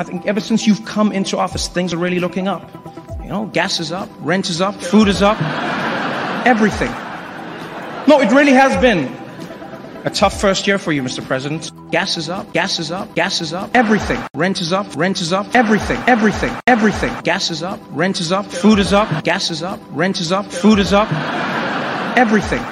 I think ever since you've come into office, things are really looking up. You know, gas is up, rent is up, food is up, everything. No, it really has been a tough first year for you, Mr. President. Gas is up, gas is up, gas is up, everything. Rent is up, rent is up, everything, everything, everything. Gas is up, rent is up, food is up, gas is up, rent is up, food is up, everything.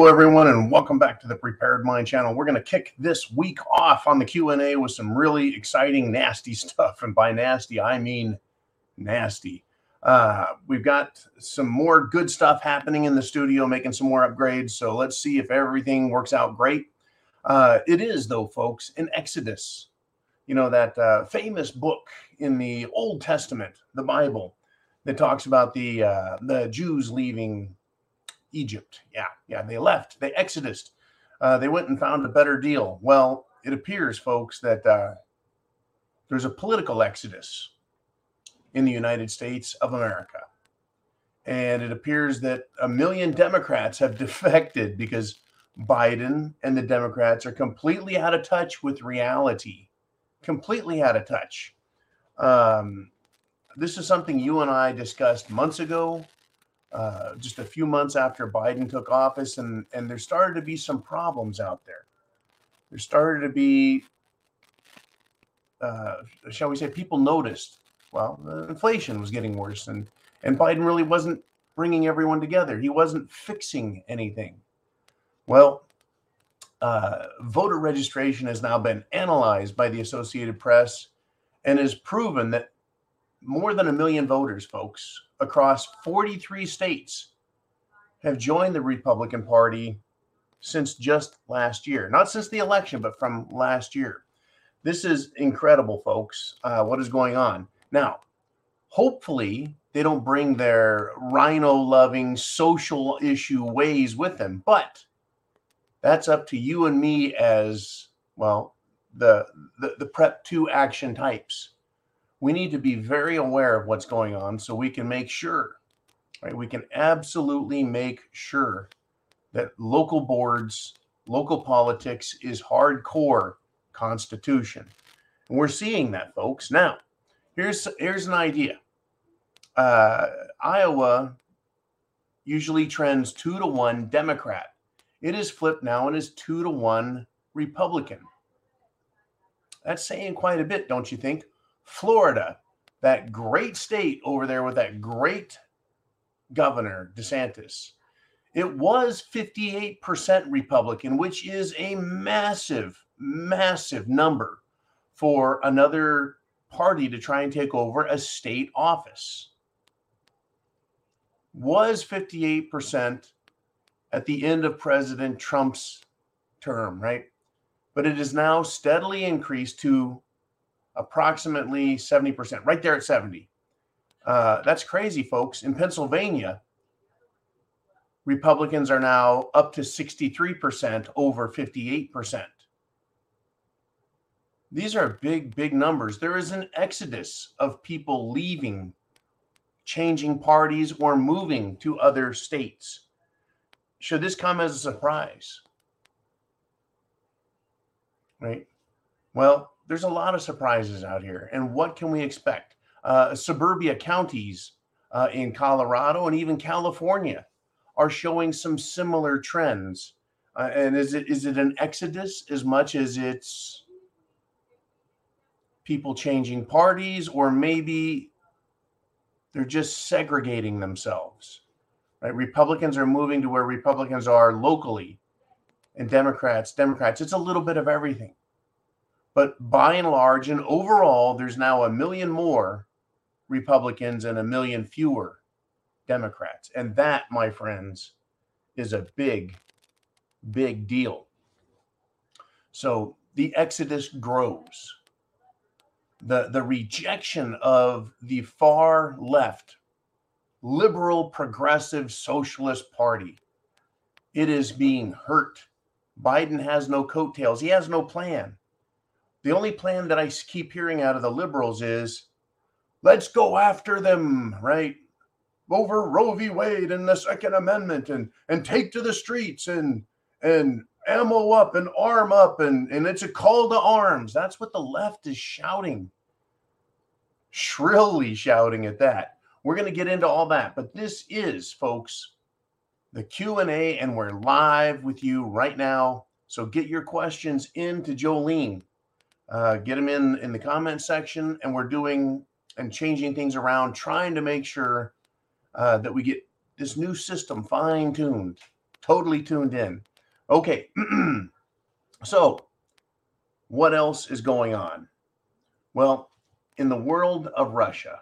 Hello, everyone, and welcome back to the Prepared Mind channel. We're going to kick this week off on the Q&A with some really exciting, nasty stuff. And by nasty, I mean nasty. Uh, we've got some more good stuff happening in the studio, making some more upgrades. So let's see if everything works out great. Uh, it is, though, folks, in Exodus. You know, that uh, famous book in the Old Testament, the Bible, that talks about the, uh, the Jews leaving Egypt. Yeah, yeah, they left. They exodus. Uh, they went and found a better deal. Well, it appears, folks, that uh, there's a political exodus in the United States of America. And it appears that a million Democrats have defected because Biden and the Democrats are completely out of touch with reality. Completely out of touch. Um, this is something you and I discussed months ago uh, just a few months after Biden took office, and and there started to be some problems out there. There started to be, uh, shall we say, people noticed. Well, inflation was getting worse, and and Biden really wasn't bringing everyone together. He wasn't fixing anything. Well, uh, voter registration has now been analyzed by the Associated Press and has proven that more than a million voters, folks, across 43 states have joined the Republican Party since just last year. Not since the election, but from last year. This is incredible, folks, uh, what is going on. Now, hopefully, they don't bring their RINO loving social issue ways with them, but that's up to you and me as well, the, the, the prep two action types we need to be very aware of what's going on so we can make sure, right? We can absolutely make sure that local boards, local politics is hardcore constitution. And we're seeing that, folks. Now, here's here's an idea. Uh, Iowa usually trends two to one Democrat. It is flipped now and is two to one Republican. That's saying quite a bit, don't you think? Florida, that great state over there with that great governor, DeSantis, it was 58% Republican, which is a massive, massive number for another party to try and take over a state office. Was 58% at the end of President Trump's term, right? But it is now steadily increased to approximately 70%, right there at 70. Uh, that's crazy, folks. In Pennsylvania, Republicans are now up to 63% over 58%. These are big, big numbers. There is an exodus of people leaving, changing parties, or moving to other states. Should this come as a surprise? Right? Well, there's a lot of surprises out here. And what can we expect? Uh, suburbia counties uh, in Colorado and even California are showing some similar trends. Uh, and is it is it an exodus as much as it's people changing parties, or maybe they're just segregating themselves? Right? Republicans are moving to where Republicans are locally, and Democrats, Democrats. It's a little bit of everything. But by and large and overall, there's now a million more Republicans and a million fewer Democrats. And that, my friends, is a big, big deal. So the exodus grows. The, the rejection of the far left, liberal, progressive, socialist party It is being hurt. Biden has no coattails. He has no plan. The only plan that I keep hearing out of the liberals is let's go after them, right? Over Roe v. Wade and the Second Amendment and and take to the streets and and ammo up and arm up and, and it's a call to arms. That's what the left is shouting. Shrilly shouting at that. We're going to get into all that, but this is, folks, the Q&A and we're live with you right now. So get your questions into Jolene. Uh, get them in in the comment section and we're doing and changing things around trying to make sure uh, that we get this new system fine tuned, totally tuned in. Okay. so, what else is going on? Well, in the world of Russia,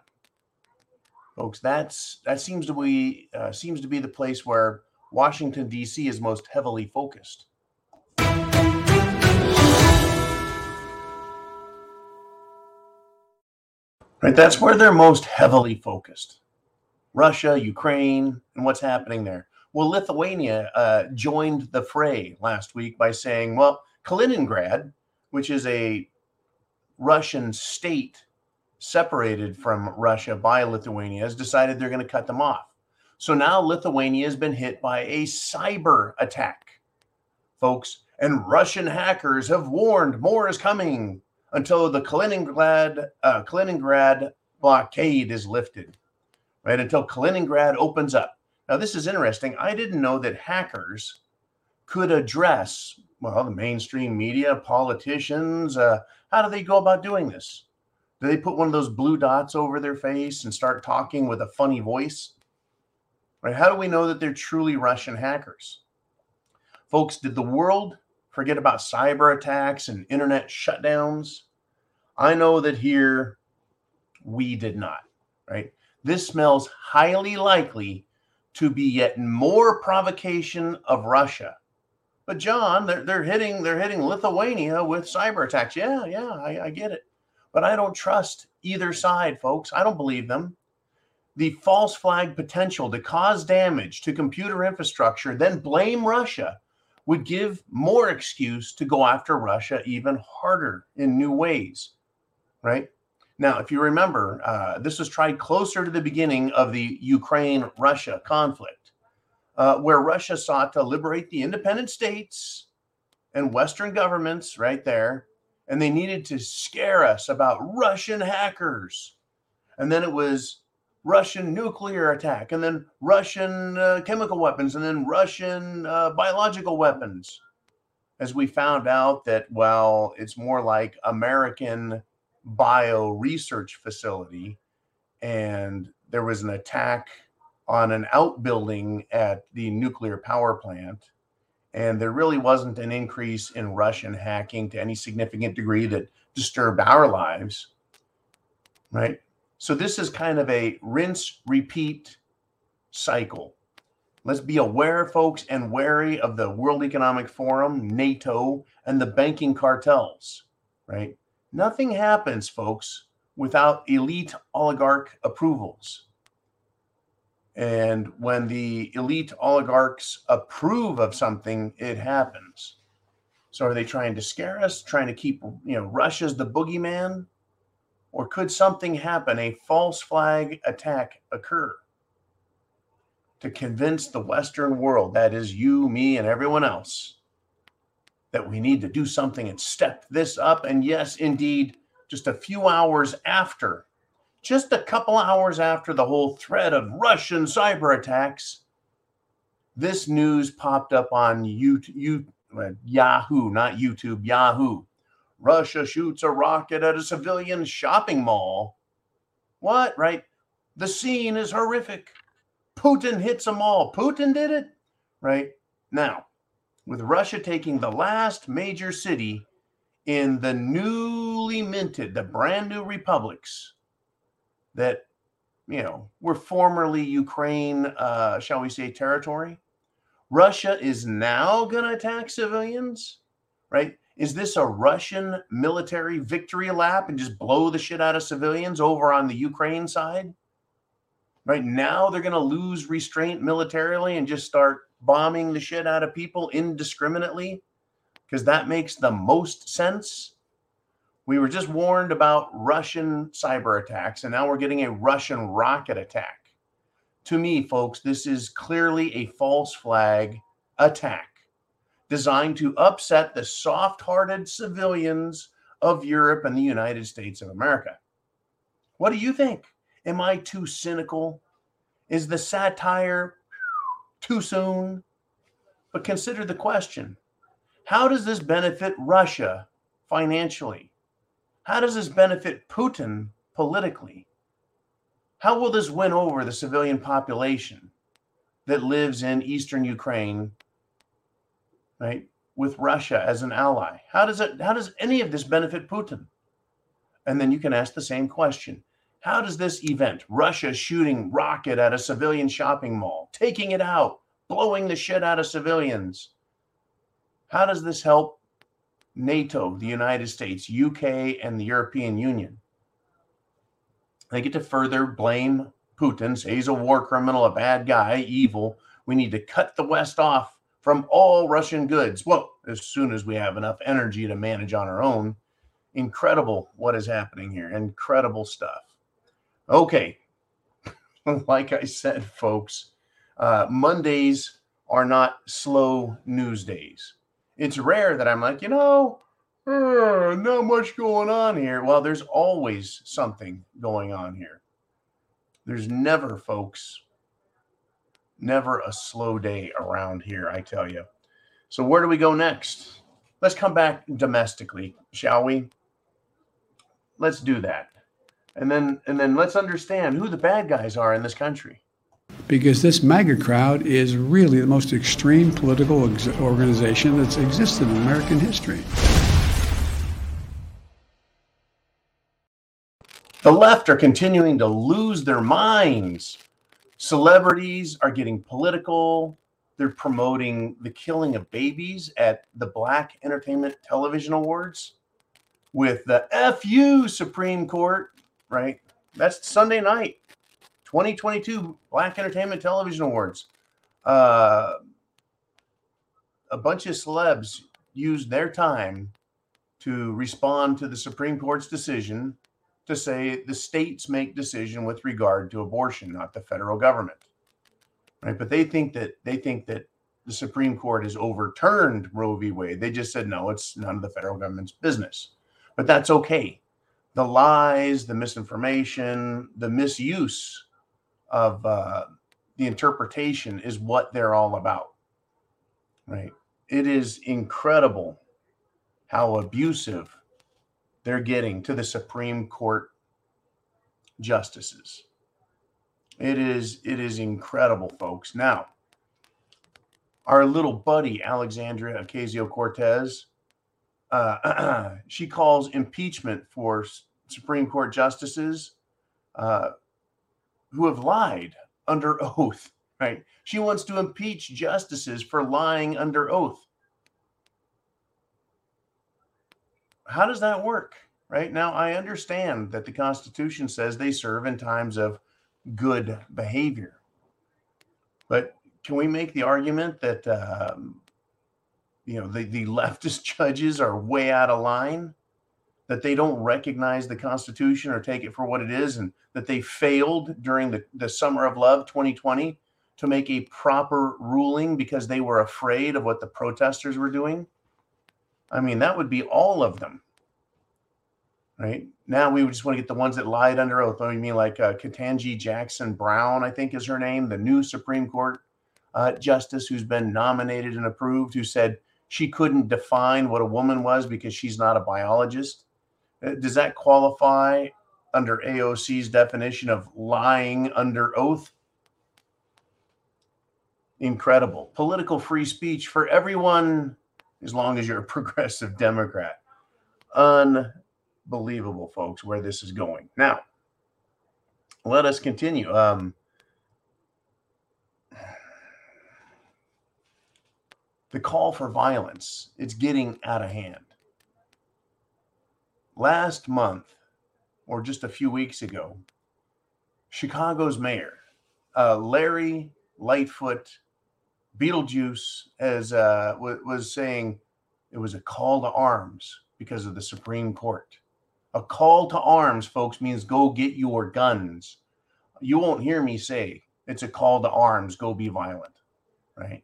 folks, that's that seems to be uh, seems to be the place where Washington D.C. is most heavily focused. Right, that's where they're most heavily focused. Russia, Ukraine, and what's happening there. Well, Lithuania uh, joined the fray last week by saying, well, Kaliningrad, which is a Russian state separated from Russia by Lithuania, has decided they're going to cut them off. So now Lithuania has been hit by a cyber attack, folks, and Russian hackers have warned more is coming until the Kaliningrad uh, Kaliningrad blockade is lifted, right? Until Kaliningrad opens up. Now, this is interesting. I didn't know that hackers could address, well, the mainstream media, politicians. Uh, how do they go about doing this? Do they put one of those blue dots over their face and start talking with a funny voice? Right? How do we know that they're truly Russian hackers? Folks, did the world forget about cyber attacks and internet shutdowns? I know that here we did not, right? This smells highly likely to be yet more provocation of Russia. But John, they're, they're hitting they're hitting Lithuania with cyber attacks. Yeah, yeah, I, I get it. But I don't trust either side, folks. I don't believe them. The false flag potential to cause damage to computer infrastructure, then blame Russia, would give more excuse to go after Russia even harder in new ways, right? Now, if you remember, uh, this was tried closer to the beginning of the Ukraine Russia conflict, uh, where Russia sought to liberate the independent states and Western governments right there. And they needed to scare us about Russian hackers. And then it was Russian nuclear attack, and then Russian uh, chemical weapons, and then Russian uh, biological weapons. As we found out that, well, it's more like American bio research facility, and there was an attack on an outbuilding at the nuclear power plant. And there really wasn't an increase in Russian hacking to any significant degree that disturbed our lives. Right. So this is kind of a rinse repeat cycle. Let's be aware, folks, and wary of the World Economic Forum, NATO, and the banking cartels, right? Nothing happens, folks, without elite oligarch approvals. And when the elite oligarchs approve of something, it happens. So are they trying to scare us, trying to keep, you know, Russia's the boogeyman? Or could something happen, a false flag attack occur to convince the Western world, that is you, me, and everyone else, that we need to do something and step this up. And yes, indeed, just a few hours after, just a couple hours after the whole threat of Russian cyber attacks, this news popped up on YouTube, uh, Yahoo, not YouTube, Yahoo. Russia shoots a rocket at a civilian shopping mall. What, right? The scene is horrific. Putin hits a mall. Putin did it, right? Now, with Russia taking the last major city in the newly minted, the brand new republics that, you know, were formerly Ukraine, uh, shall we say, territory. Russia is now going to attack civilians, right? Is this a Russian military victory lap and just blow the shit out of civilians over on the Ukraine side? Right now, they're going to lose restraint militarily and just start bombing the shit out of people indiscriminately because that makes the most sense. We were just warned about Russian cyber attacks, and now we're getting a Russian rocket attack. To me, folks, this is clearly a false flag attack designed to upset the soft hearted civilians of Europe and the United States of America. What do you think? Am I too cynical? Is the satire too soon? But consider the question How does this benefit Russia financially? How does this benefit Putin politically? How will this win over the civilian population that lives in eastern Ukraine, right, with Russia as an ally? How does it how does any of this benefit Putin? And then you can ask the same question. How does this event, Russia shooting rocket at a civilian shopping mall, taking it out, blowing the shit out of civilians, how does this help NATO, the United States, UK, and the European Union? They get to further blame Putin, say he's a war criminal, a bad guy, evil. We need to cut the West off from all Russian goods. Well, as soon as we have enough energy to manage on our own. Incredible what is happening here. Incredible stuff. Okay. like I said, folks, uh, Mondays are not slow news days. It's rare that I'm like, you know, uh, not much going on here. Well, there's always something going on here. There's never, folks, never a slow day around here, I tell you. So, where do we go next? Let's come back domestically, shall we? Let's do that. And then and then let's understand who the bad guys are in this country. Because this MAGA crowd is really the most extreme political ex- organization that's existed in American history. The left are continuing to lose their minds. Celebrities are getting political. They're promoting the killing of babies at the Black Entertainment Television Awards with the FU Supreme Court, right? That's Sunday night, 2022 Black Entertainment Television Awards. Uh, a bunch of celebs used their time to respond to the Supreme Court's decision to say the states make decision with regard to abortion, not the federal government. Right? But they think that they think that the Supreme Court has overturned Roe v. Wade. They just said no, it's none of the federal government's business. But that's okay. The lies, the misinformation, the misuse of uh, the interpretation is what they're all about. Right? It is incredible how abusive they're getting to the Supreme Court justices. It is it is incredible, folks. Now, our little buddy Alexandria Ocasio Cortez, uh, she calls impeachment for Supreme Court justices uh, who have lied under oath. Right? She wants to impeach justices for lying under oath. How does that work? Right now, I understand that the Constitution says they serve in times of good behavior. But can we make the argument that, um, you know, the, the leftist judges are way out of line? That they don't recognize the Constitution or take it for what it is, and that they failed during the, the Summer of Love 2020 to make a proper ruling because they were afraid of what the protesters were doing? I mean, that would be all of them. Right now, we just want to get the ones that lied under oath. I mean, like uh, Ketanji Jackson Brown, I think is her name, the new Supreme Court uh, justice who's been nominated and approved, who said she couldn't define what a woman was because she's not a biologist. Uh, does that qualify under AOC's definition of lying under oath? Incredible. Political free speech for everyone as long as you're a progressive Democrat. Unbelievable, folks, where this is going. Now, let us continue. Um, the call for violence, it's getting out of hand. Last month, or just a few weeks ago, Chicago's mayor, uh, Larry Lightfoot Beetlejuice as uh, w- was saying it was a call to arms because of the Supreme Court. A call to arms, folks, means go get your guns. You won't hear me say it's a call to arms, go be violent, right?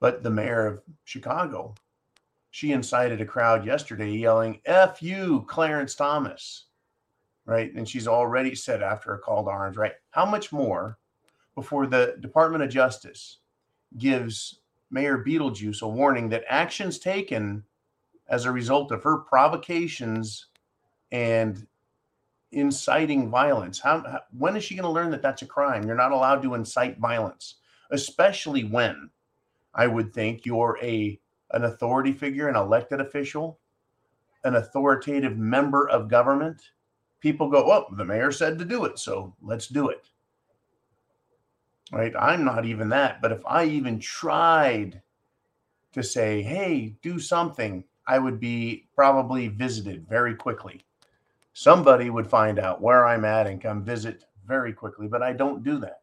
But the mayor of Chicago, she incited a crowd yesterday yelling, F you, Clarence Thomas, right? And she's already said after a call to arms, right? How much more before the Department of Justice gives Mayor Beetlejuice a warning that actions taken as a result of her provocations and inciting violence. How, how when is she going to learn that that's a crime? You're not allowed to incite violence, especially when I would think you're a an authority figure, an elected official, an authoritative member of government. People go, "Well, the mayor said to do it, so let's do it." Right? I'm not even that, but if I even tried to say, "Hey, do something," I would be probably visited very quickly somebody would find out where I'm at and come visit very quickly, but I don't do that.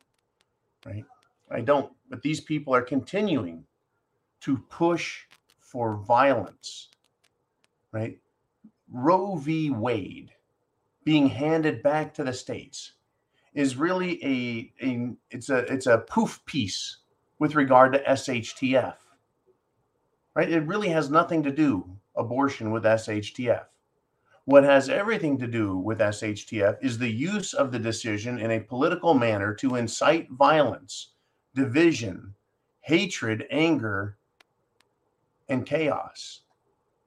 Right? I don't. But these people are continuing to push for violence. Right? Roe v. Wade being handed back to the states is really a, a it's a it's a poof piece with regard to SHTF. Right? It really has nothing to do abortion with SHTF. What has everything to do with SHTF is the use of the decision in a political manner to incite violence, division, hatred, anger, and chaos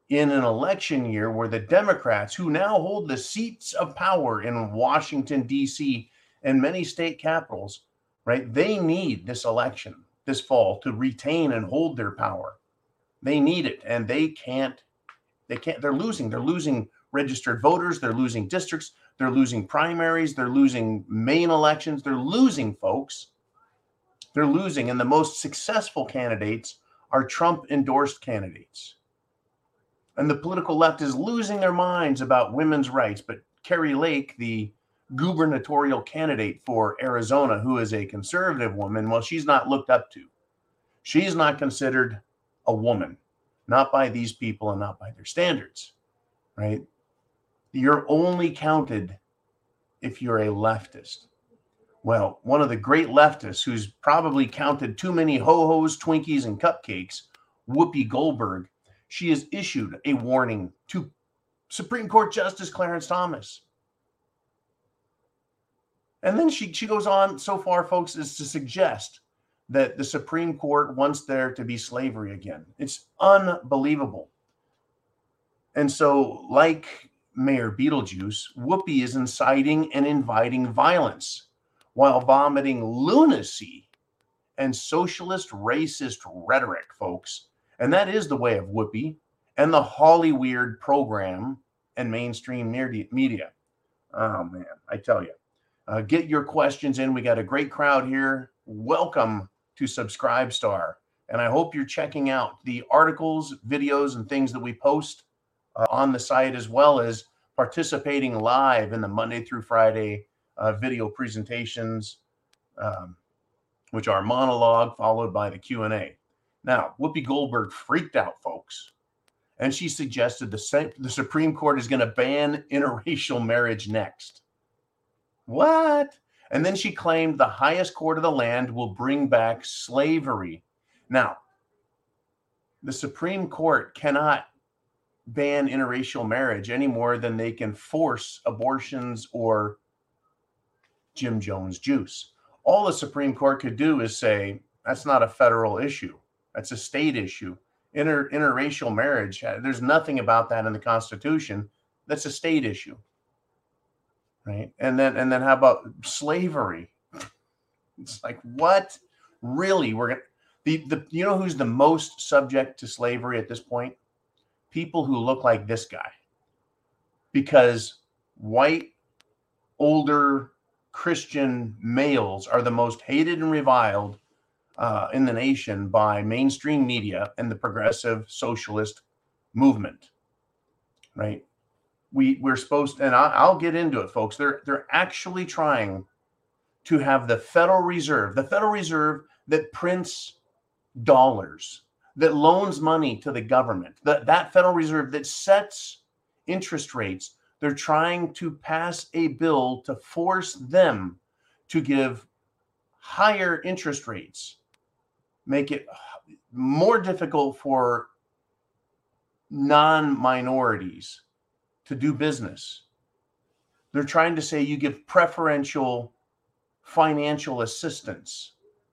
in an election year where the Democrats, who now hold the seats of power in Washington, D.C., and many state capitals, right, they need this election this fall to retain and hold their power. They need it, and they can't. They can't. They're losing. They're losing registered voters. They're losing districts. They're losing primaries. They're losing main elections. They're losing, folks. They're losing. And the most successful candidates are Trump endorsed candidates. And the political left is losing their minds about women's rights. But Kari Lake, the gubernatorial candidate for Arizona, who is a conservative woman, well, she's not looked up to. She's not considered a woman, not by these people and not by their standards, right? you're only counted if you're a leftist. Well, one of the great leftists who's probably counted too many ho hos, Twinkies, and cupcakes, Whoopi Goldberg, she has issued a warning to Supreme Court Justice Clarence Thomas. And then she, she goes on so far, folks, is to suggest that the Supreme Court wants there to be slavery again. It's unbelievable. And so, like Mayor Beetlejuice, Whoopi is inciting and inviting violence while vomiting lunacy and socialist racist rhetoric, folks. And that is the way of Whoopi and the Hollyweird program and mainstream media. Oh, man, I tell you. Uh, get your questions in. We got a great crowd here. Welcome to Subscribestar. And I hope you're checking out the articles, videos, and things that we post uh, on the site, as well as participating live in the Monday through Friday uh, video presentations, um, which are monologue followed by the Q&A. Now, Whoopi Goldberg freaked out, folks, and she suggested the, the Supreme Court is going to ban interracial marriage next. What? And then she claimed the highest court of the land will bring back slavery. Now, the Supreme Court cannot ban interracial marriage any more than they can force abortions or Jim Jones juice. All the Supreme Court could do is say that's not a federal issue, that's a state issue. Inter, interracial marriage, uh, there's nothing about that in the Constitution. That's a state issue. Right. And then and then how about slavery? It's like what? Really? We're gonna the, the you know who's the most subject to slavery at this point? people who look like this guy because white, older Christian males are the most hated and reviled uh, in the nation by mainstream media and the progressive socialist movement. Right? We we're supposed, and I, I'll get into it, folks. They're they're actually trying to have the Federal Reserve, the Federal Reserve that prints dollars that loans money to the government, that, that Federal Reserve that sets interest rates, they're trying to pass a bill to force them to give higher interest rates, make it more difficult for non minorities to do business. They're trying to say you give preferential financial assistance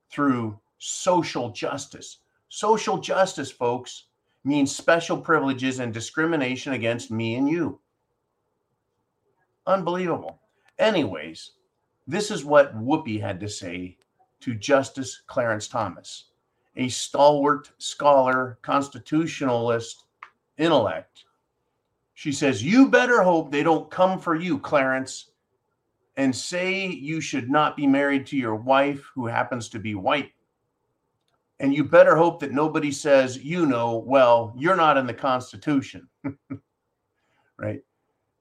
through social justice. Social justice, folks, means special privileges and discrimination against me and you. Unbelievable. Anyways, this is what Whoopi had to say to Justice Clarence Thomas, a stalwart scholar, constitutionalist intellect. She says, You better hope they don't come for you, Clarence, and say you should not be married to your wife who happens to be white. And you better hope that nobody says, you know, well, you're not in the Constitution. right?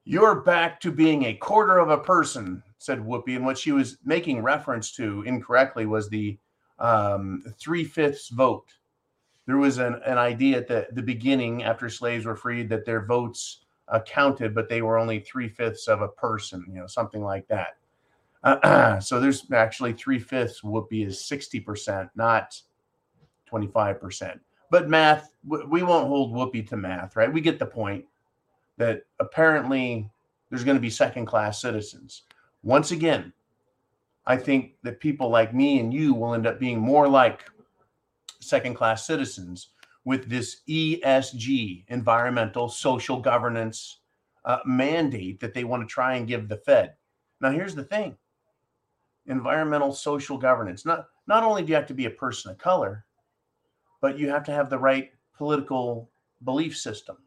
You're back to being a quarter of a person, said Whoopi. And what she was making reference to incorrectly was the um, three fifths vote. There was an, an idea at the, the beginning, after slaves were freed, that their votes uh, counted, but they were only three fifths of a person, you know, something like that. Uh, so there's actually three fifths. Whoopi is 60%, not 25%. But math, we won't hold Whoopi to math, right? We get the point that apparently there's going to be second class citizens. Once again, I think that people like me and you will end up being more like second class citizens with this ESG, environmental social governance uh, mandate that they want to try and give the Fed. Now, here's the thing environmental social governance. Not, not only do you have to be a person of color, but you have to have the right political belief system.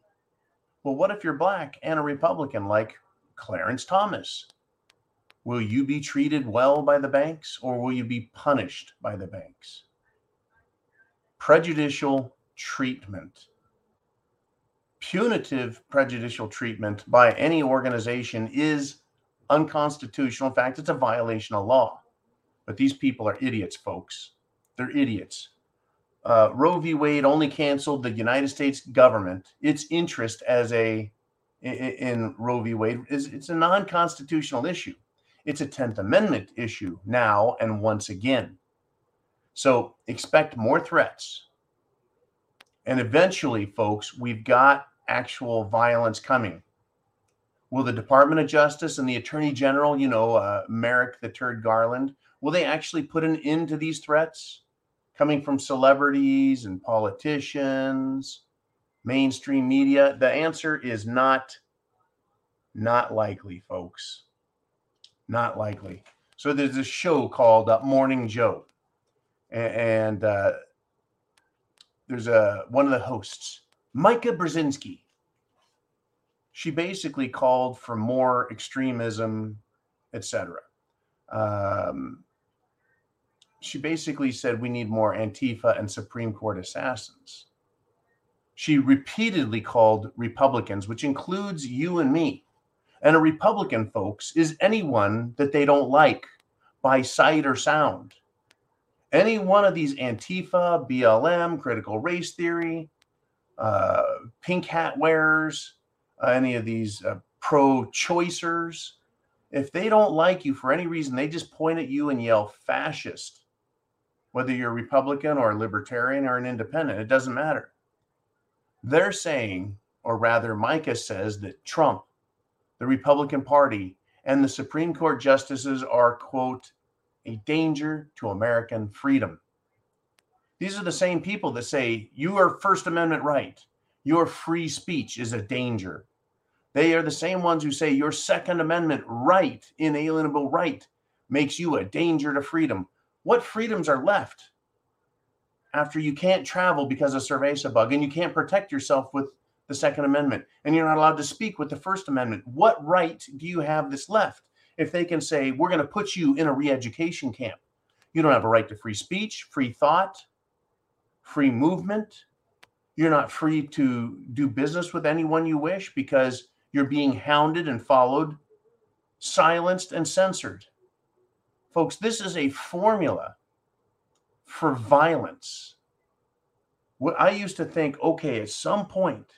Well, what if you're black and a Republican like Clarence Thomas? Will you be treated well by the banks or will you be punished by the banks? Prejudicial treatment. Punitive prejudicial treatment by any organization is unconstitutional. In fact, it's a violation of law. But these people are idiots, folks. They're idiots uh, Roe v. Wade only canceled the United States government its interest as a in, in Roe v. Wade is it's a non-constitutional issue. It's a Tenth Amendment issue now and once again. So expect more threats, and eventually, folks, we've got actual violence coming. Will the Department of Justice and the Attorney General, you know, uh, Merrick the Turd Garland, will they actually put an end to these threats? coming from celebrities and politicians, mainstream media? The answer is not not likely, folks. Not likely. So there's a show called uh, Morning Joe, and, uh, there's a one of the hosts, Micah Brzezinski. She basically called for more extremism, etc. Um, she basically said we need more Antifa and Supreme Court assassins. She repeatedly called Republicans, which includes you and me. And a Republican, folks, is anyone that they don't like by sight or sound. Any one of these Antifa, BLM, critical race theory, uh, pink hat wearers, uh, any of these uh, pro choicers, if they don't like you for any reason, they just point at you and yell fascist whether you're Republican or a libertarian or an independent, it doesn't matter. They're saying, or rather, Micah says that Trump, the Republican Party, and the Supreme Court justices are, quote, a danger to American freedom. These are the same people that say your First Amendment right, your free speech is a danger. They are the same ones who say your Second Amendment right, inalienable right, makes you a danger to freedom what freedoms are left after you can't travel because of cerveza bug and you can't protect yourself with the second amendment and you're not allowed to speak with the first amendment what right do you have that's left if they can say we're going to put you in a re-education camp. You don't have a right to free speech free thought free movement. You're not free to do business with anyone you wish because you're being hounded and followed silenced and censored. Folks, this is a formula for violence. What I used to think, okay, at some point,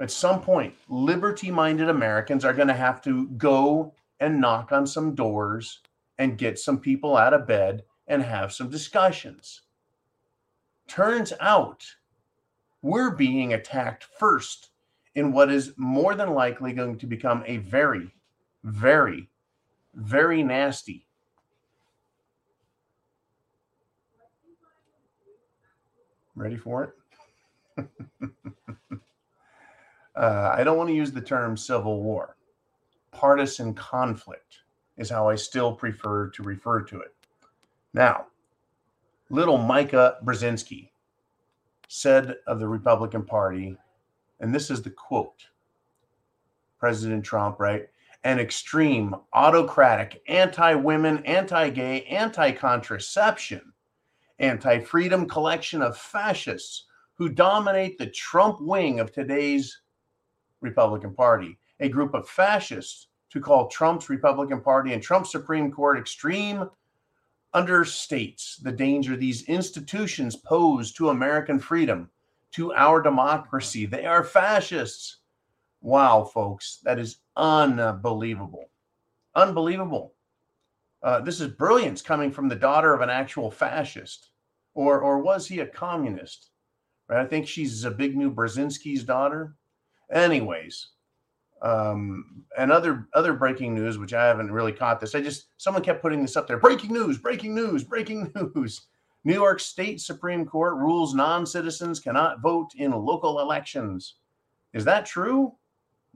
at some point, liberty minded Americans are going to have to go and knock on some doors and get some people out of bed and have some discussions. Turns out we're being attacked first in what is more than likely going to become a very, very, very nasty Ready for it? uh, I don't want to use the term civil war. Partisan conflict is how I still prefer to refer to it. Now, little Micah Brzezinski said of the Republican Party, and this is the quote President Trump, right? An extreme, autocratic, anti women, anti gay, anti contraception anti freedom collection of fascists who dominate the Trump wing of today's Republican Party, a group of fascists to call Trump's Republican Party and Trump's Supreme Court extreme understates the danger these institutions pose to American freedom, to our democracy. They are fascists. Wow, folks, that is unbelievable. Unbelievable. Uh, this is brilliance coming from the daughter of an actual fascist or or was he a communist? Right? I think she's Zbigniew Brzezinski's daughter. Anyways, um, and other other breaking news, which I haven't really caught this. I just someone kept putting this up there. Breaking news! Breaking news! Breaking news! New York State Supreme Court rules non-citizens cannot vote in local elections. Is that true?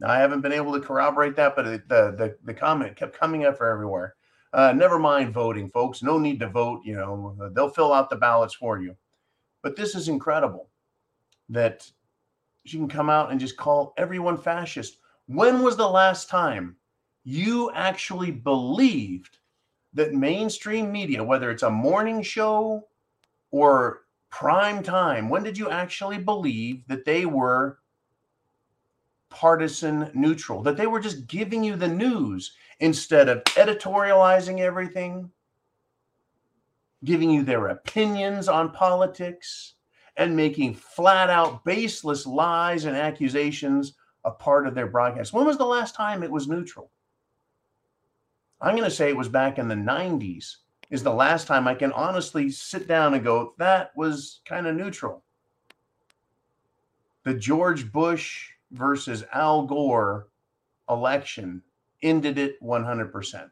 I haven't been able to corroborate that, but the the the comment kept coming up for everywhere. Uh, never mind voting, folks. No need to vote. You know, they'll fill out the ballots for you. But this is incredible that she can come out and just call everyone fascist. When was the last time you actually believed that mainstream media, whether it's a morning show or prime time, when did you actually believe that they were partisan neutral, that they were just giving you the news instead of editorializing everything, giving you their opinions on politics, and making flat out baseless lies and accusations a part of their broadcast. When was the last time it was neutral? I'm going to say it was back in the 90s, is the last time I can honestly sit down and go, that was kind of neutral. The George Bush versus Al Gore election ended it 100%.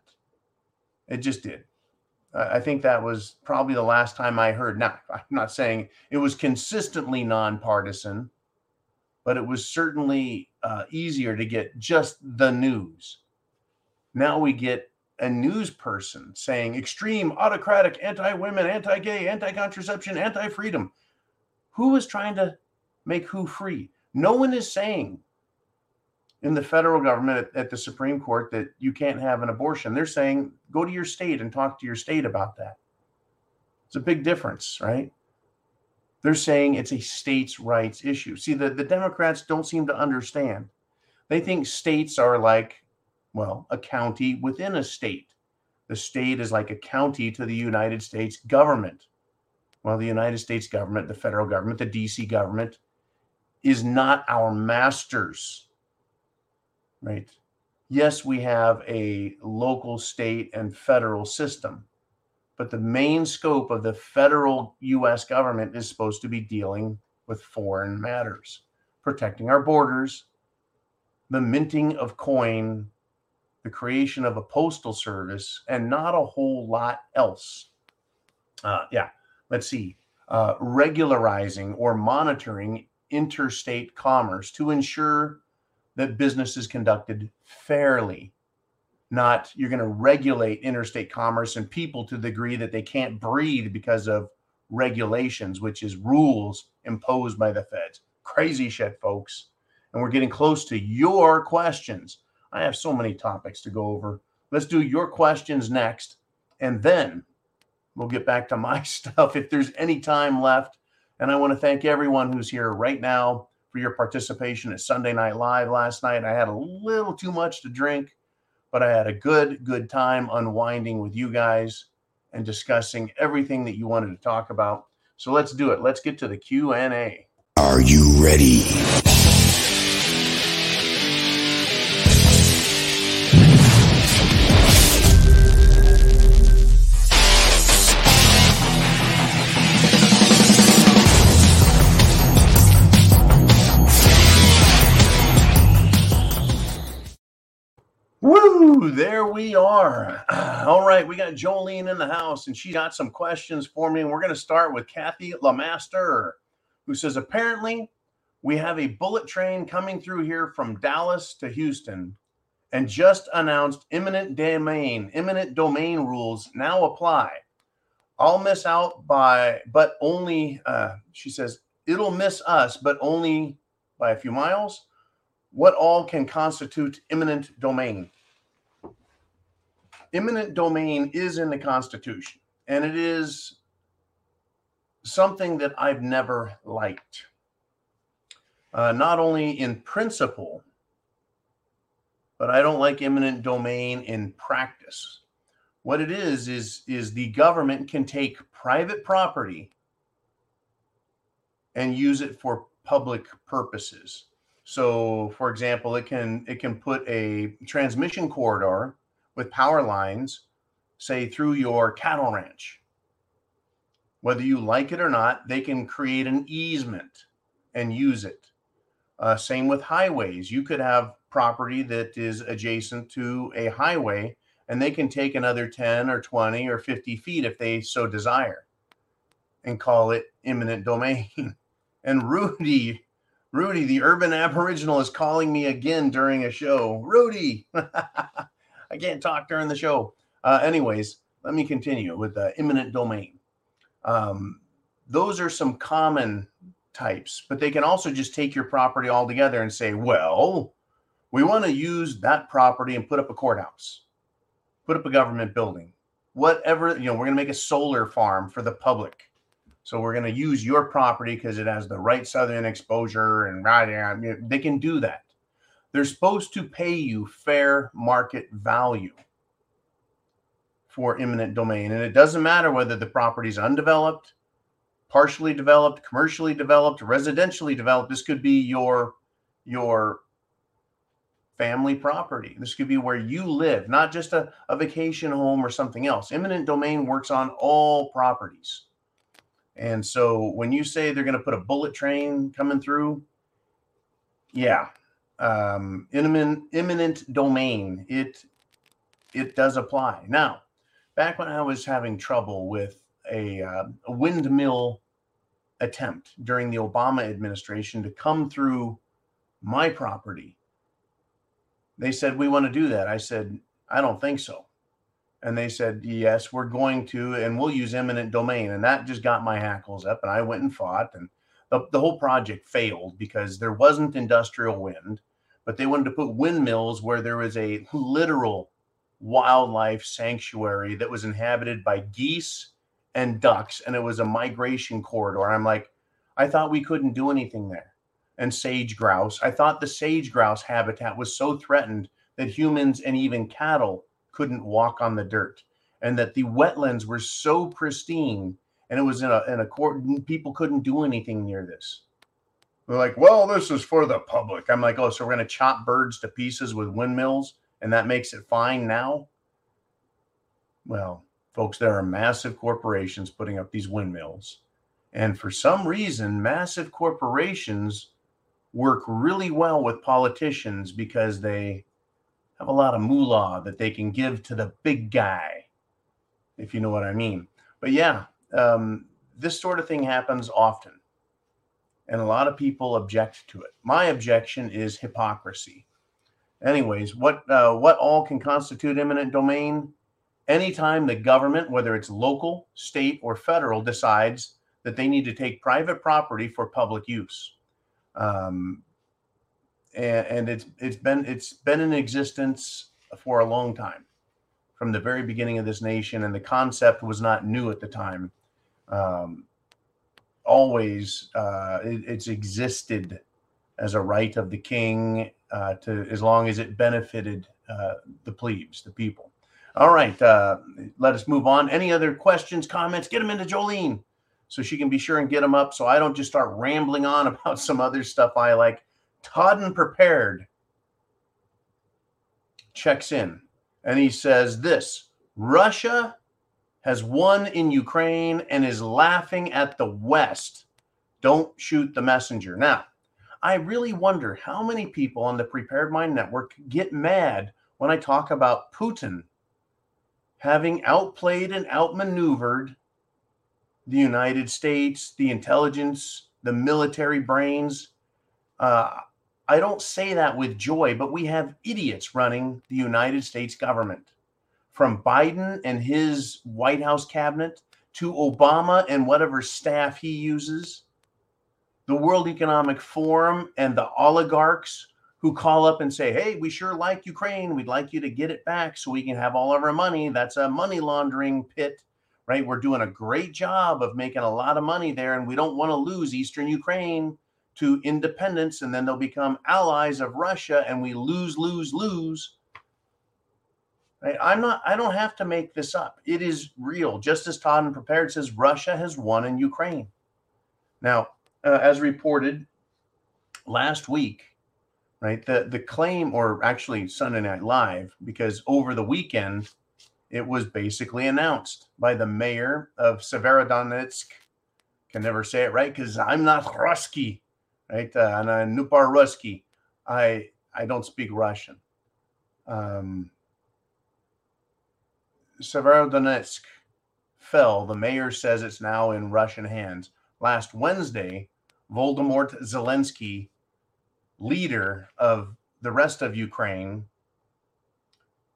It just did. I think that was probably the last time I heard. Now, I'm not saying it was consistently nonpartisan, but it was certainly uh, easier to get just the news. Now we get a news person saying extreme, autocratic, anti women, anti gay, anti contraception, anti freedom. Who is trying to make who free? No one is saying in the federal government at, at, the Supreme Court that you can't have an abortion. They're saying go to your state and talk to your state about that. It's a big difference, right? They're saying it's a states' rights issue. See, the, the Democrats don't seem to understand. They think states are like, well, a county within a state. The state is like a county to the United States government. Well, the United States government, the federal government, the DC government is not our masters right? Yes, we have a local, state, and federal system, but the main scope of the federal US government is supposed to be dealing with foreign matters, protecting our borders, the minting of coin, the creation of a postal service, and not a whole lot else. Uh, yeah, let's see. Uh, regularizing or monitoring interstate commerce to ensure that business is conducted fairly not you're going to regulate interstate commerce and people to the degree that they can't breathe because of regulations which is rules imposed by the feds. Crazy shit folks. And we're getting close to your questions. I have so many topics to go over. Let's do your questions next and then we'll get back to my stuff if there's any time left. And i want to thank everyone who's here right now for your participation at Sunday Night Live last night. I had a little too much to drink, but I had a good, good time unwinding with you guys and discussing everything that you wanted to talk about. So let's do it. Let's get to the Q&A. Are you ready? There we are. All right, we got Jolene in the house, and she got some questions for me. And we're going to start with Kathy Lamaster, who says apparently we have a bullet train coming through here from Dallas to Houston, and just announced imminent domain, imminent domain rules now apply. I'll miss out by, but only. Uh, she says it'll miss us, but only by a few miles what all can constitute imminent domain? Eminent domain is in the Constitution, and it is something that I've never liked. Uh, not only in principle, but I don't like eminent domain in practice. What it is is is the government can take private property and use it for public purposes. So, for example, it can it can put a transmission corridor with power lines, say through your cattle ranch. Whether you like it or not, they can create an easement and use it. Uh, same with highways. You could have property that is adjacent to a highway, and they can take another 10 or 20 or 50 feet if they so desire and call it eminent domain. and Rudy Rudy, the urban aboriginal, is calling me again during a show. Rudy, I can't talk during the show. Uh, anyways, let me continue with the eminent domain. Um, those are some common types, but they can also just take your property altogether and say, well, we want to use that property and put up a courthouse, put up a government building, whatever, you know, we're going to make a solar farm for the public so we're going to use your property because it has the right southern exposure and right. They can do that. They're supposed to pay you fair market value for eminent domain. And it doesn't matter whether the property is undeveloped, partially developed, commercially developed, residentially developed. This could be your your family property. This could be where you live, not just a, a vacation home or something else. Eminent domain works on all properties. And so when you say they're going to put a bullet train coming through, yeah, um, eminent, eminent domain, it it does apply. Now, back when I was having trouble with a, uh, a windmill attempt during the Obama administration to come through my property, they said, We want to do that. I said, I don't think so. And they said, yes, we're going to, and we'll use eminent domain. And that just got my hackles up. And I went and fought. And the, the whole project failed because there wasn't industrial wind, but they wanted to put windmills where there was a literal wildlife sanctuary that was inhabited by geese and ducks. And it was a migration corridor. I'm like, I thought we couldn't do anything there. And sage grouse. I thought the sage grouse habitat was so threatened that humans and even cattle couldn't walk on the dirt and that the wetlands were so pristine and it was in a in a court people couldn't do anything near this they're like well this is for the public i'm like oh so we're going to chop birds to pieces with windmills and that makes it fine now well folks there are massive corporations putting up these windmills and for some reason massive corporations work really well with politicians because they have a lot of moolah that they can give to the big guy, if you know what I mean. But yeah, um, this sort of thing happens often. And a lot of people object to it. My objection is hypocrisy. Anyways, what uh, what all can constitute eminent domain? Anytime the government, whether it's local, state, or federal, decides that they need to take private property for public use. Um, and, and it's it's been it's been in existence for a long time from the very beginning of this nation and the concept was not new at the time um, always uh, it, it's existed as a right of the king uh, to as long as it benefited uh, the plebes the people. All right uh, let us move on. Any other questions comments? Get them into jolene so she can be sure and get them up so I don't just start rambling on about some other stuff I like. Todd and Prepared checks in and he says this Russia has won in Ukraine and is laughing at the West. Don't shoot the messenger. Now, I really wonder how many people on the Prepared Mind Network get mad when I talk about Putin having outplayed and outmaneuvered the United States, the intelligence, the military brains. Uh, I don't say that with joy, but we have idiots running the United States government from Biden and his White House cabinet to Obama and whatever staff he uses, the World Economic Forum and the oligarchs who call up and say, Hey, we sure like Ukraine. We'd like you to get it back so we can have all of our money. That's a money laundering pit, right? We're doing a great job of making a lot of money there, and we don't want to lose Eastern Ukraine to independence, and then they'll become allies of Russia, and we lose, lose, lose. Right? I'm not, I don't have to make this up. It is real. Just as Todd and Prepared says, Russia has won in Ukraine. Now, uh, as reported last week, right, the, the claim, or actually Sunday Night Live, because over the weekend, it was basically announced by the mayor of Severodonetsk. Can never say it right because I'm not Rusky right? Uh, and uh, Nupar Ruski. I I don't speak Russian. Um, Severodonetsk fell. The mayor says it's now in Russian hands. Last Wednesday, Voldemort Zelensky, leader of the rest of Ukraine,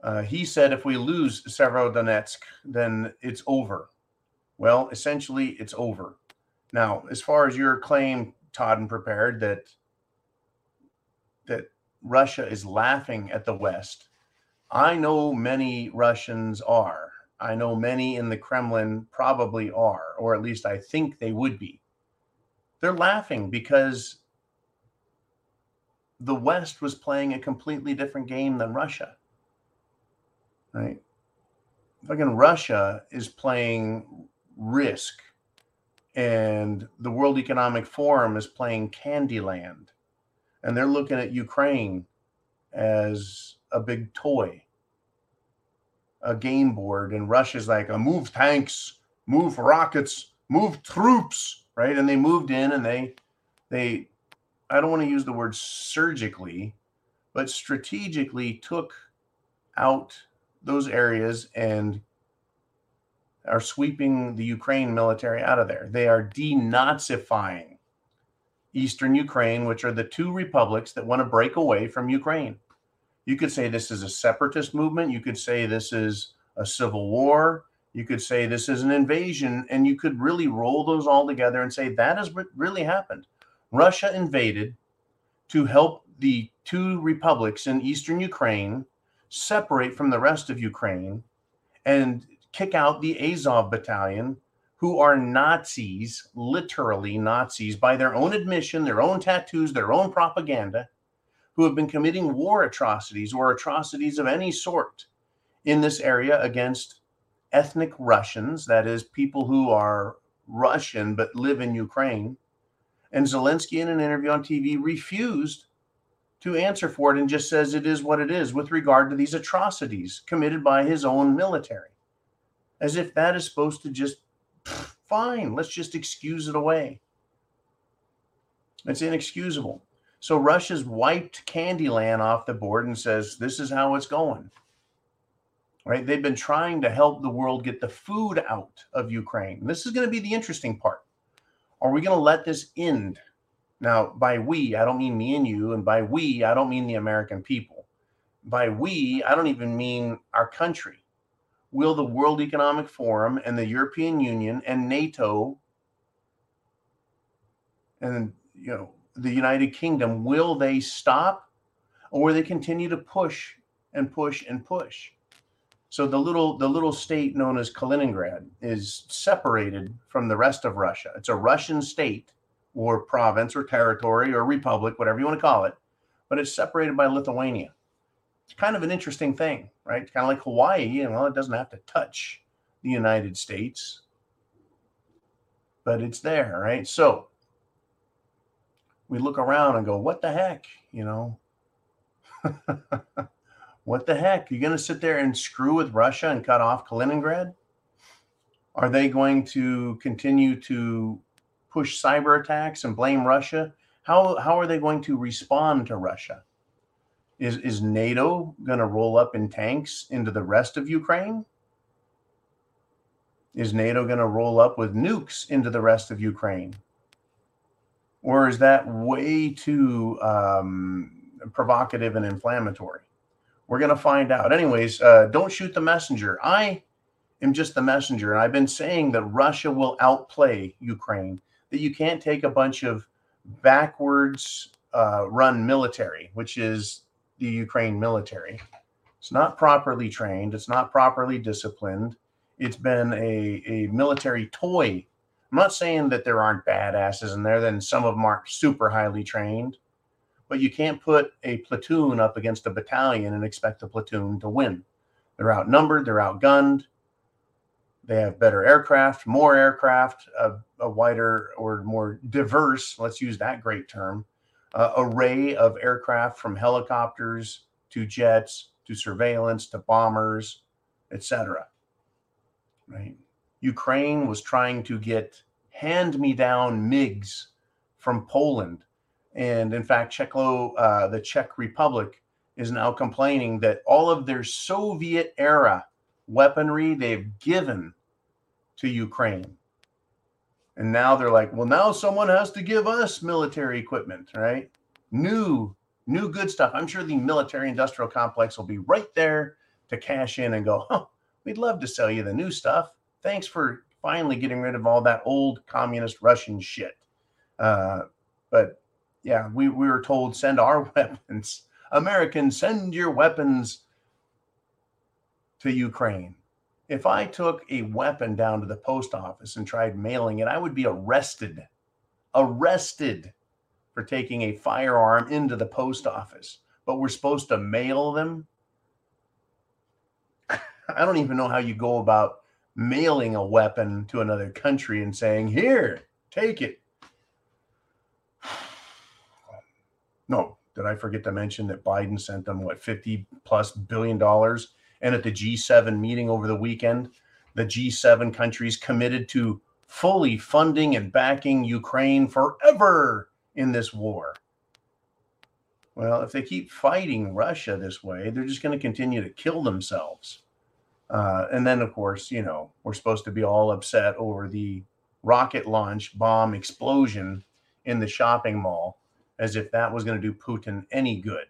uh, he said if we lose Severodonetsk, then it's over. Well, essentially, it's over. Now, as far as your claim Todd and prepared that that Russia is laughing at the West. I know many Russians are. I know many in the Kremlin probably are, or at least I think they would be. They're laughing because the West was playing a completely different game than Russia. Right? Fucking Russia is playing risk and the World Economic Forum is playing Candyland, and they're looking at Ukraine as a big toy, a game board, and Russia's like, a move tanks, move rockets, move troops, right? And they moved in, and they, they, I don't want to use the word surgically, but strategically took out those areas and are sweeping the Ukraine military out of there. They are denazifying Eastern Ukraine, which are the two republics that want to break away from Ukraine. You could say this is a separatist movement. You could say this is a civil war. You could say this is an invasion. And you could really roll those all together and say that is what really happened. Russia invaded to help the two republics in Eastern Ukraine separate from the rest of Ukraine and kick out the Azov battalion, who are Nazis, literally Nazis, by their own admission, their own tattoos, their own propaganda, who have been committing war atrocities or atrocities of any sort in this area against ethnic Russians, that is, people who are Russian but live in Ukraine. And Zelensky, in an interview on TV, refused to answer for it and just says it is what it is with regard to these atrocities committed by his own military as if that is supposed to just fine, let's just excuse it away. It's inexcusable. So Russia's wiped Candyland off the board and says, this is how it's going. Right? They've been trying to help the world get the food out of Ukraine. This is going to be the interesting part. Are we going to let this end? Now, by we, I don't mean me and you. And by we, I don't mean the American people. By we, I don't even mean our country will the World Economic Forum and the European Union and NATO and you know the United Kingdom will they stop or will they continue to push and push and push? So the little the little state known as Kaliningrad is separated from the rest of Russia. It's a Russian state or province or territory or republic, whatever you want to call it, but it's separated by Lithuania it's kind of an interesting thing, right? It's kind of like Hawaii, you know, it doesn't have to touch the United States. but it's there, right? So we look around and go, what the heck? You know, what the heck? You're going to sit there and screw with Russia and cut off Kaliningrad? Are they going to continue to push cyber attacks and blame Russia? How, how are they going to respond to Russia? Is, is NATO going to roll up in tanks into the rest of Ukraine? Is NATO going to roll up with nukes into the rest of Ukraine? Or is that way too um, provocative and inflammatory? We're going to find out. Anyways, uh, don't shoot the messenger. I am just the messenger. And I've been saying that Russia will outplay Ukraine, that you can't take a bunch of backwards uh, run military, which is the Ukraine military. It's not properly trained, it's not properly disciplined. It's been a, a military toy. I'm not saying that there aren't badasses in there, then some of them aren't super highly trained, but you can't put a platoon up against a battalion and expect the platoon to win. They're outnumbered, they're outgunned, they have better aircraft, more aircraft, a, a wider or more diverse, let's use that great term, uh, array of aircraft from helicopters to jets to surveillance to bombers, etc. Right? Ukraine was trying to get hand-me-down MiGs from Poland, and in fact, Czechlo, uh, the Czech Republic, is now complaining that all of their Soviet era weaponry they've given to Ukraine. And now they're like, well, now someone has to give us military equipment, right? New, new good stuff. I'm sure the military industrial complex will be right there to cash in and go, oh, we'd love to sell you the new stuff. Thanks for finally getting rid of all that old communist Russian shit. Uh, but yeah, we, we were told send our weapons. Americans, send your weapons to Ukraine. If I took a weapon down to the post office and tried mailing it, I would be arrested. Arrested for taking a firearm into the post office. But we're supposed to mail them? I don't even know how you go about mailing a weapon to another country and saying, Here, take it. No, did I forget to mention that Biden sent them what 50 plus billion dollars? And at the G7 meeting over the weekend, the G7 countries committed to fully funding and backing Ukraine forever in this war. Well, if they keep fighting Russia this way, they're just going to continue to kill themselves. Uh, and then, of course, you know, we're supposed to be all upset over the rocket launch bomb explosion in the shopping mall as if that was going to do Putin any good.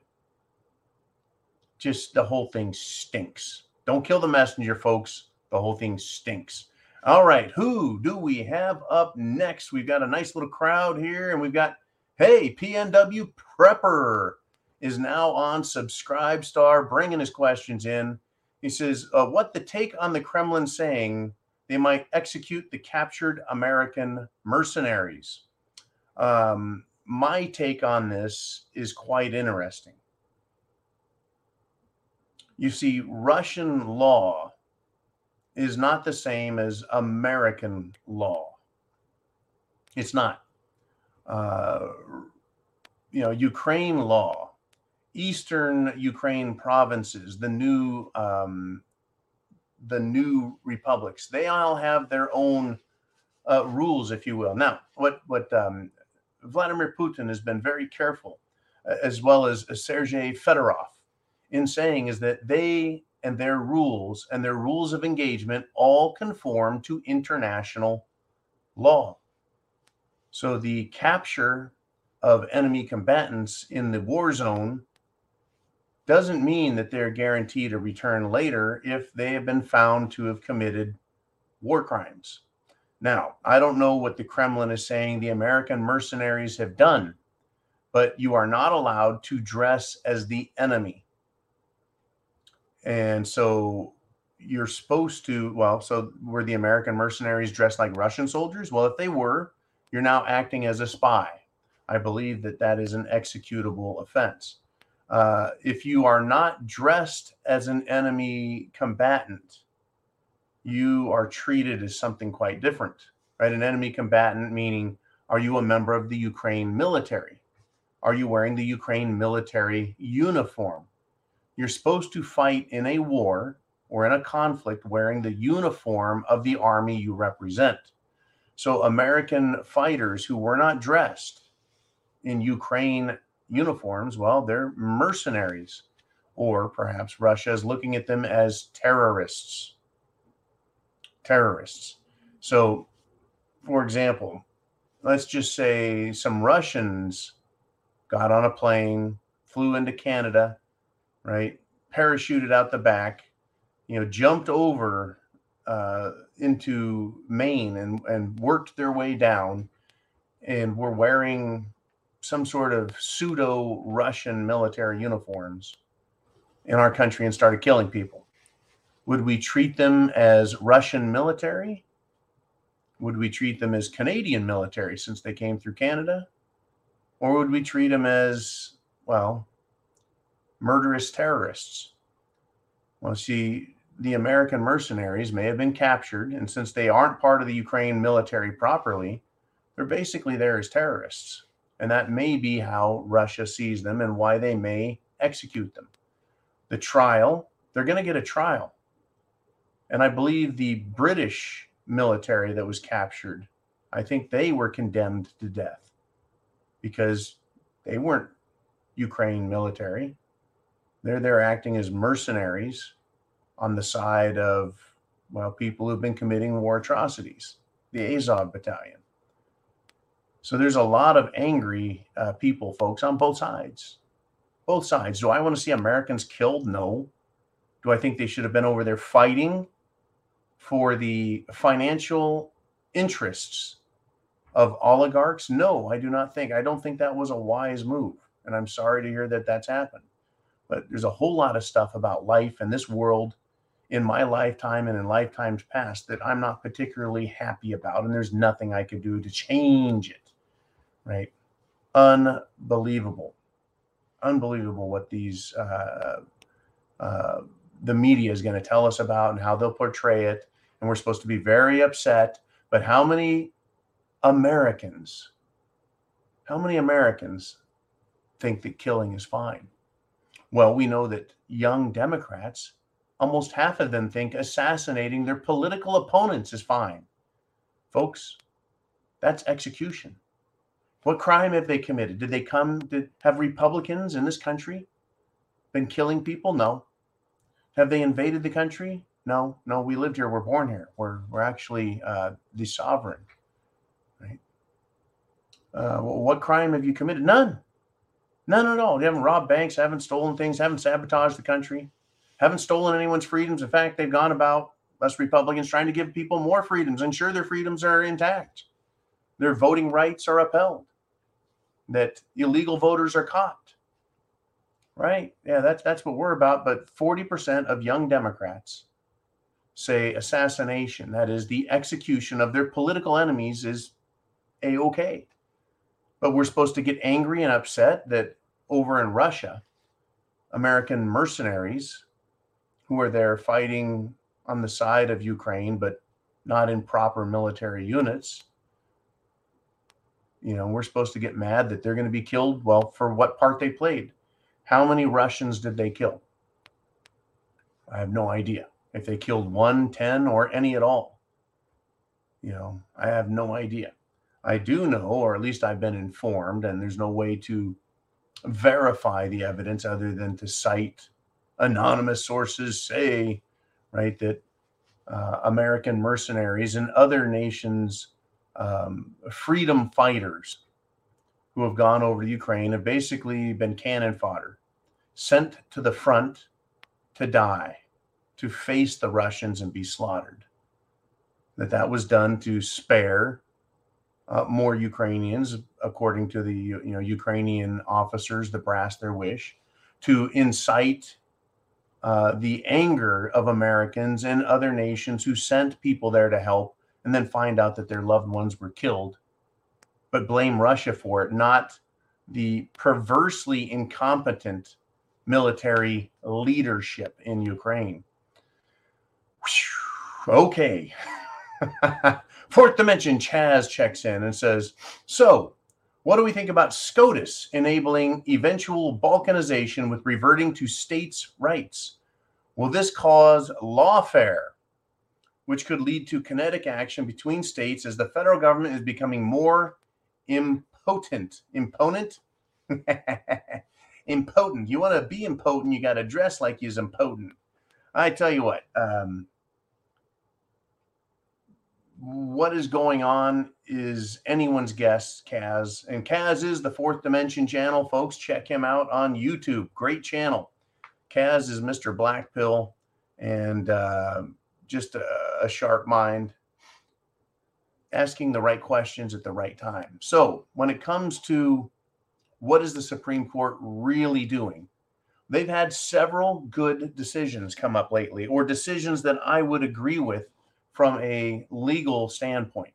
Just the whole thing stinks. Don't kill the messenger, folks. The whole thing stinks. All right, who do we have up next? We've got a nice little crowd here, and we've got, hey, PNW Prepper is now on Subscribe Star, bringing his questions in. He says, uh, What the take on the Kremlin saying they might execute the captured American mercenaries? Um, my take on this is quite interesting. You see, Russian law is not the same as American law. It's not. Uh, you know, Ukraine law, Eastern Ukraine provinces, the new um, the new republics, they all have their own uh, rules, if you will. Now, what what um, Vladimir Putin has been very careful, as well as Sergei Fedorov, in saying is that they and their rules and their rules of engagement all conform to international law. So the capture of enemy combatants in the war zone doesn't mean that they're guaranteed a return later if they have been found to have committed war crimes. Now, I don't know what the Kremlin is saying the American mercenaries have done, but you are not allowed to dress as the enemy. And so you're supposed to, well, so were the American mercenaries dressed like Russian soldiers? Well, if they were, you're now acting as a spy. I believe that that is an executable offense. Uh, if you are not dressed as an enemy combatant, you are treated as something quite different. right? An enemy combatant meaning, are you a member of the Ukraine military? Are you wearing the Ukraine military uniform? You're supposed to fight in a war or in a conflict wearing the uniform of the army you represent. So, American fighters who were not dressed in Ukraine uniforms, well, they're mercenaries. Or perhaps Russia is looking at them as terrorists. Terrorists. So, for example, let's just say some Russians got on a plane, flew into Canada, right? Parachuted out the back, you know, jumped over uh, into Maine and, and worked their way down and were wearing some sort of pseudo Russian military uniforms in our country and started killing people. Would we treat them as Russian military? Would we treat them as Canadian military since they came through Canada? Or would we treat them as, well, murderous terrorists? Well, see, the American mercenaries may have been captured, and since they aren't part of the Ukraine military properly, they're basically there as terrorists. And that may be how Russia sees them and why they may execute them. The trial, they're going to get a trial. And I believe the British military that was captured, I think they were condemned to death because they weren't Ukraine military. They're there acting as mercenaries on the side of, well, people who've been committing war atrocities, the Azov battalion. So there's a lot of angry uh, people, folks, on both sides. Both sides. Do I want to see Americans killed? No. Do I think they should have been over there fighting for the financial interests of oligarchs? No, I do not think. I don't think that was a wise move. And I'm sorry to hear that that's happened. But there's a whole lot of stuff about life and this world in my lifetime and in lifetimes past that I'm not particularly happy about. And there's nothing I could do to change it right? Unbelievable. Unbelievable what these, uh, uh, the media is going to tell us about and how they'll portray it. And we're supposed to be very upset. But how many Americans, how many Americans think that killing is fine? Well, we know that young Democrats, almost half of them think assassinating their political opponents is fine. Folks, that's execution. What crime have they committed? Did they come to have Republicans in this country been killing people? No. Have they invaded the country? No, no. We lived here. We're born here. We're we're actually uh, the sovereign, right? Uh, what crime have you committed? None, none at all. You haven't robbed banks, haven't stolen things, haven't sabotaged the country, haven't stolen anyone's freedoms. In fact, they've gone about us Republicans trying to give people more freedoms, ensure their freedoms are intact, their voting rights are upheld that illegal voters are caught. Right? Yeah, that's that's what we're about. But 40% of young Democrats say assassination, that is the execution of their political enemies, is a okay. But we're supposed to get angry and upset that over in Russia, American mercenaries who are there fighting on the side of Ukraine, but not in proper military units, you know, we're supposed to get mad that they're going to be killed. Well, for what part they played. How many Russians did they kill? I have no idea. If they killed one, ten, or any at all. You know, I have no idea. I do know, or at least I've been informed, and there's no way to verify the evidence other than to cite anonymous sources say, right, that uh, American mercenaries and other nations' um, freedom fighters who have gone over to Ukraine have basically been cannon fodder, sent to the front to die, to face the Russians and be slaughtered. That that was done to spare uh, more Ukrainians, according to the you know Ukrainian officers the brass their wish, to incite uh, the anger of Americans and other nations who sent people there to help and then find out that their loved ones were killed, but blame Russia for it, not the perversely incompetent military leadership in Ukraine. Okay. Fourth Dimension Chaz checks in and says, So, what do we think about SCOTUS enabling eventual balkanization with reverting to states' rights? Will this cause lawfare, which could lead to kinetic action between states as the federal government is becoming more impotent? Impotent? impotent. You want to be impotent, you got to dress like you're impotent. I tell you what, um, what is going on is anyone's guess, Kaz. And Kaz is the fourth dimension channel, folks. Check him out on YouTube. Great channel. Kaz is Mr. Black Pill and uh, just a, a sharp mind, asking the right questions at the right time. So, when it comes to what is the Supreme Court really doing? They've had several good decisions come up lately, or decisions that I would agree with from a legal standpoint.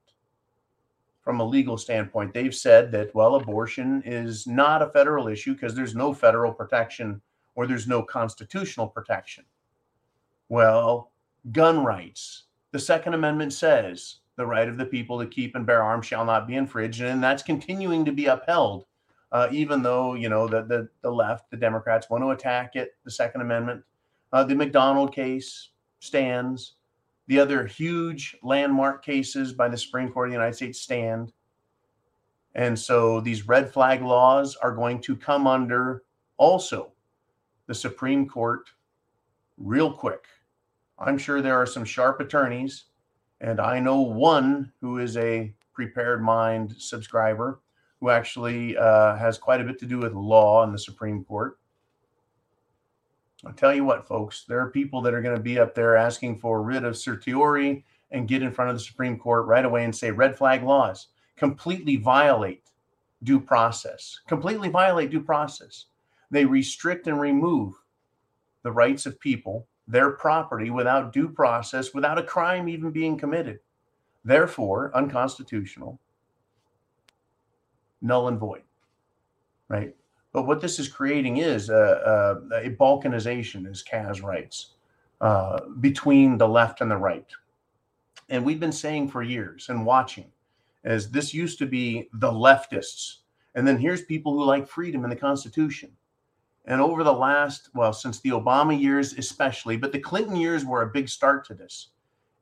From a legal standpoint, they've said that, well, abortion is not a federal issue because there's no federal protection or there's no constitutional protection. Well, gun rights. The Second Amendment says the right of the people to keep and bear arms shall not be infringed, and that's continuing to be upheld, uh, even though you know the, the the left, the Democrats, want to attack it. The Second Amendment, uh, the McDonald case stands. The other huge landmark cases by the Supreme Court of the United States stand. And so these red flag laws are going to come under also the Supreme Court real quick. I'm sure there are some sharp attorneys, and I know one who is a prepared mind subscriber who actually uh, has quite a bit to do with law in the Supreme Court. I'll tell you what, folks, there are people that are going to be up there asking for writ of certiorari and get in front of the Supreme Court right away and say red flag laws completely violate due process, completely violate due process. They restrict and remove the rights of people, their property without due process, without a crime even being committed. Therefore, unconstitutional, null and void, right? But what this is creating is a, a, a balkanization, as Kaz writes, uh, between the left and the right. And we've been saying for years and watching as this used to be the leftists. And then here's people who like freedom and the Constitution. And over the last, well, since the Obama years especially, but the Clinton years were a big start to this,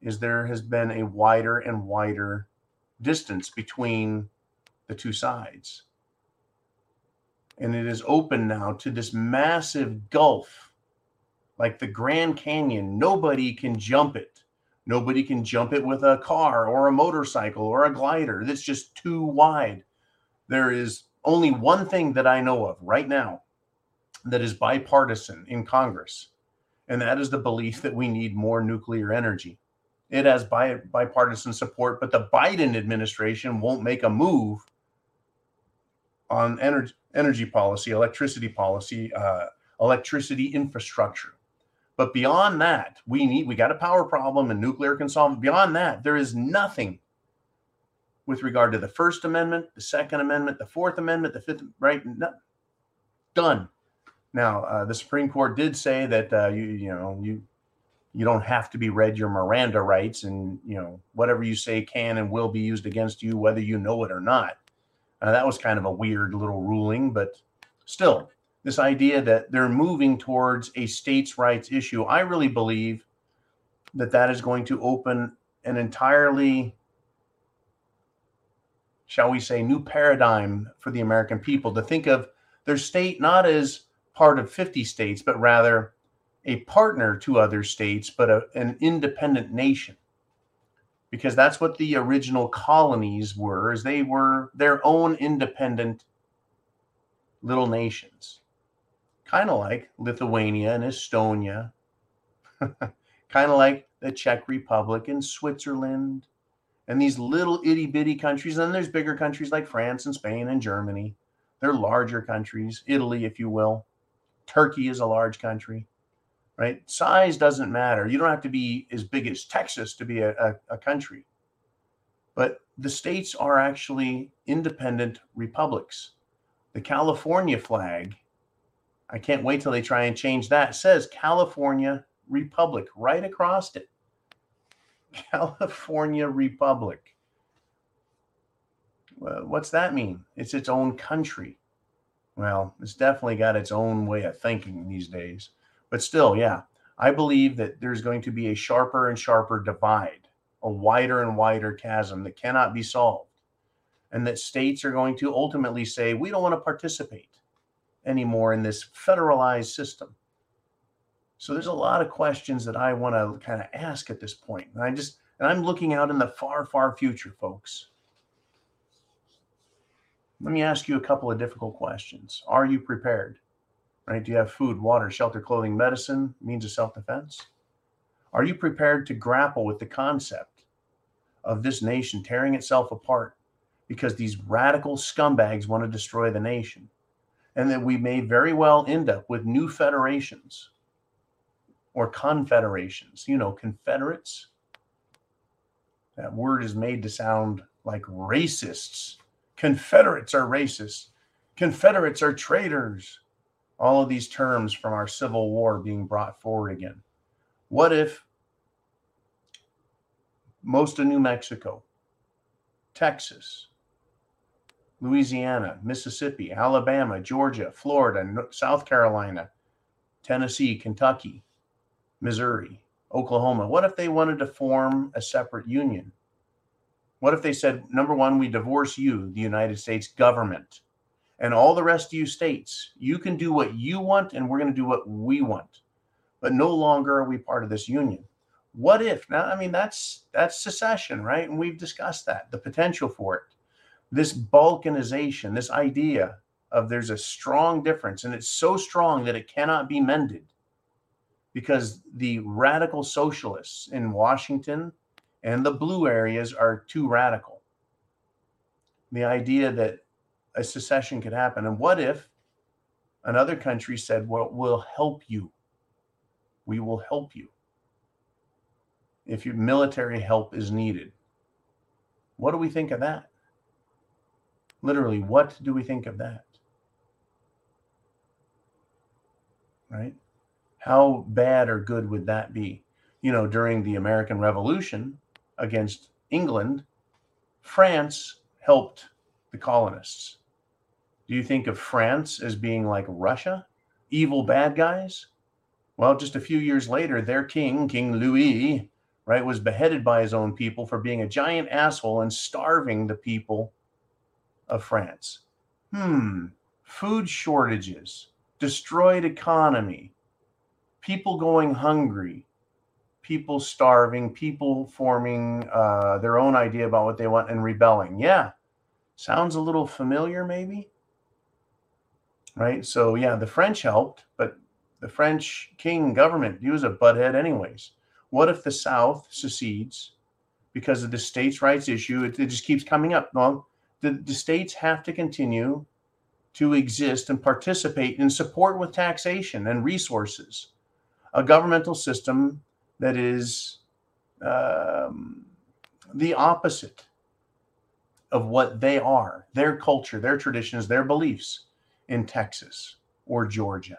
is there has been a wider and wider distance between the two sides and it is open now to this massive gulf like the Grand Canyon. Nobody can jump it. Nobody can jump it with a car or a motorcycle or a glider. That's just too wide. There is only one thing that I know of right now that is bipartisan in Congress, and that is the belief that we need more nuclear energy. It has bipartisan support, but the Biden administration won't make a move on energy energy policy, electricity policy, uh, electricity infrastructure. But beyond that, we need we got a power problem and nuclear can solve. Beyond that, there is nothing with regard to the First Amendment, the Second Amendment, the Fourth Amendment, the Fifth. Right, no, done. Now, uh, the Supreme Court did say that uh, you you know you you don't have to be read your Miranda rights, and you know whatever you say can and will be used against you, whether you know it or not. Uh, that was kind of a weird little ruling, but still, this idea that they're moving towards a states' rights issue, I really believe that that is going to open an entirely, shall we say, new paradigm for the American people to think of their state not as part of 50 states, but rather a partner to other states, but a, an independent nation. Because that's what the original colonies were is they were their own independent little nations. Kind of like lithuania and estonia. Kind of like the czech republic and switzerland and these little itty-bitty countries. And then there's bigger countries like france and spain and germany. They're larger countries. Italy if you will turkey is a large country right? Size doesn't matter. You don't have to be as big as Texas to be a, a, a country. But the states are actually independent republics. The California flag, I can't wait till they try and change that, says California Republic right across it. California Republic. Well, what's that mean? It's its own country. Well, it's definitely got its own way of thinking these days. But still, yeah, I believe that there's going to be a sharper and sharper divide, a wider and wider chasm that cannot be solved. And that states are going to ultimately say, we don't want to participate anymore in this federalized system. So there's a lot of questions that I want to kind of ask at this point. And I just, and I'm looking out in the far, far future, folks. Let me ask you a couple of difficult questions. Are you prepared? Right? Do you have food, water, shelter, clothing, medicine, means of self defense? Are you prepared to grapple with the concept of this nation tearing itself apart because these radical scumbags want to destroy the nation? And that we may very well end up with new federations or confederations, you know, confederates. That word is made to sound like racists. Confederates are racists. Confederates are traitors all of these terms from our Civil War being brought forward again. What if most of New Mexico, Texas, Louisiana, Mississippi, Alabama, Georgia, Florida, South Carolina, Tennessee, Kentucky, Missouri, Oklahoma, what if they wanted to form a separate union? What if they said, number one, we divorce you, the United States government? and all the rest of you states, you can do what you want and we're going to do what we want. But no longer are we part of this union. What if? Now, I mean, that's that's secession, right? And we've discussed that, the potential for it. This balkanization, this idea of there's a strong difference, and it's so strong that it cannot be mended because the radical socialists in Washington and the blue areas are too radical. The idea that a secession could happen. And what if another country said, Well, we'll help you? We will help you if your military help is needed. What do we think of that? Literally, what do we think of that? Right? How bad or good would that be? You know, during the American Revolution against England, France helped the colonists. Do you think of France as being like Russia, evil bad guys? Well, just a few years later, their king, King Louis, right, was beheaded by his own people for being a giant asshole and starving the people of France. Hmm, food shortages, destroyed economy, people going hungry, people starving, people forming uh, their own idea about what they want and rebelling. Yeah, sounds a little familiar, maybe right? So yeah, the French helped, but the French king government, he was a butthead anyways. What if the South secedes because of the states' rights issue? It, it just keeps coming up. Well, the, the states have to continue to exist and participate in support with taxation and resources, a governmental system that is um, the opposite of what they are, their culture, their traditions, their beliefs in Texas or Georgia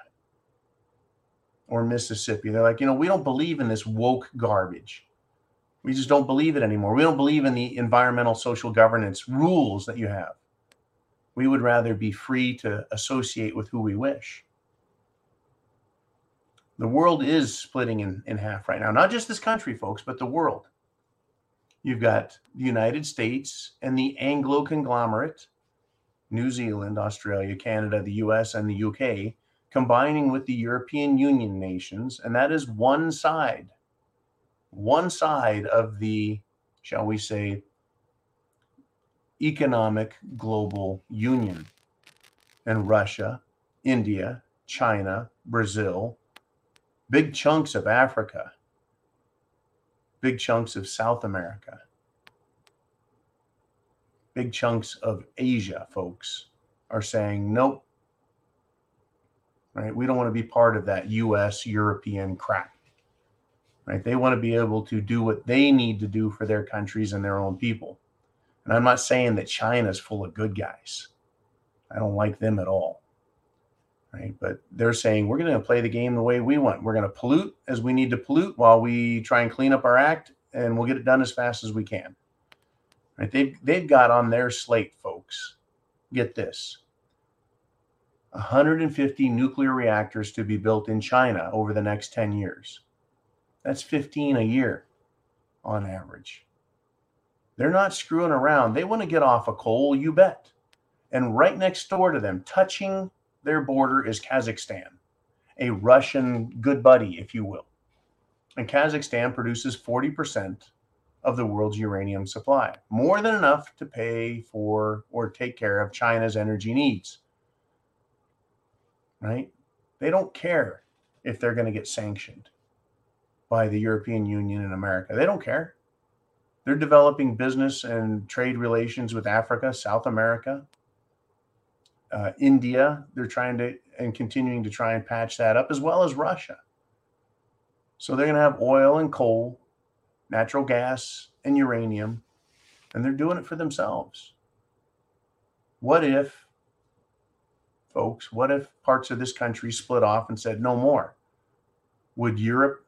or Mississippi. They're like, you know, we don't believe in this woke garbage. We just don't believe it anymore. We don't believe in the environmental social governance rules that you have. We would rather be free to associate with who we wish. The world is splitting in, in half right now. Not just this country, folks, but the world. You've got the United States and the Anglo conglomerate New Zealand, Australia, Canada, the US, and the UK, combining with the European Union nations. And that is one side, one side of the, shall we say, economic global union. And Russia, India, China, Brazil, big chunks of Africa, big chunks of South America big chunks of Asia folks are saying, nope, right? We don't want to be part of that US European crap, right? They want to be able to do what they need to do for their countries and their own people. And I'm not saying that China's full of good guys. I don't like them at all. Right. But they're saying we're going to play the game the way we want. We're going to pollute as we need to pollute while we try and clean up our act and we'll get it done as fast as we can. Right? They've they've got on their slate, folks. Get this. 150 nuclear reactors to be built in China over the next 10 years. That's 15 a year on average. They're not screwing around. They want to get off of coal, you bet. And right next door to them, touching their border, is Kazakhstan, a Russian good buddy, if you will. And Kazakhstan produces 40% of the world's uranium supply, more than enough to pay for or take care of China's energy needs. Right? They don't care if they're going to get sanctioned by the European Union and America. They don't care. They're developing business and trade relations with Africa, South America, uh, India. They're trying to and continuing to try and patch that up, as well as Russia. So they're going to have oil and coal, natural gas and uranium, and they're doing it for themselves. What if, folks, what if parts of this country split off and said no more? Would Europe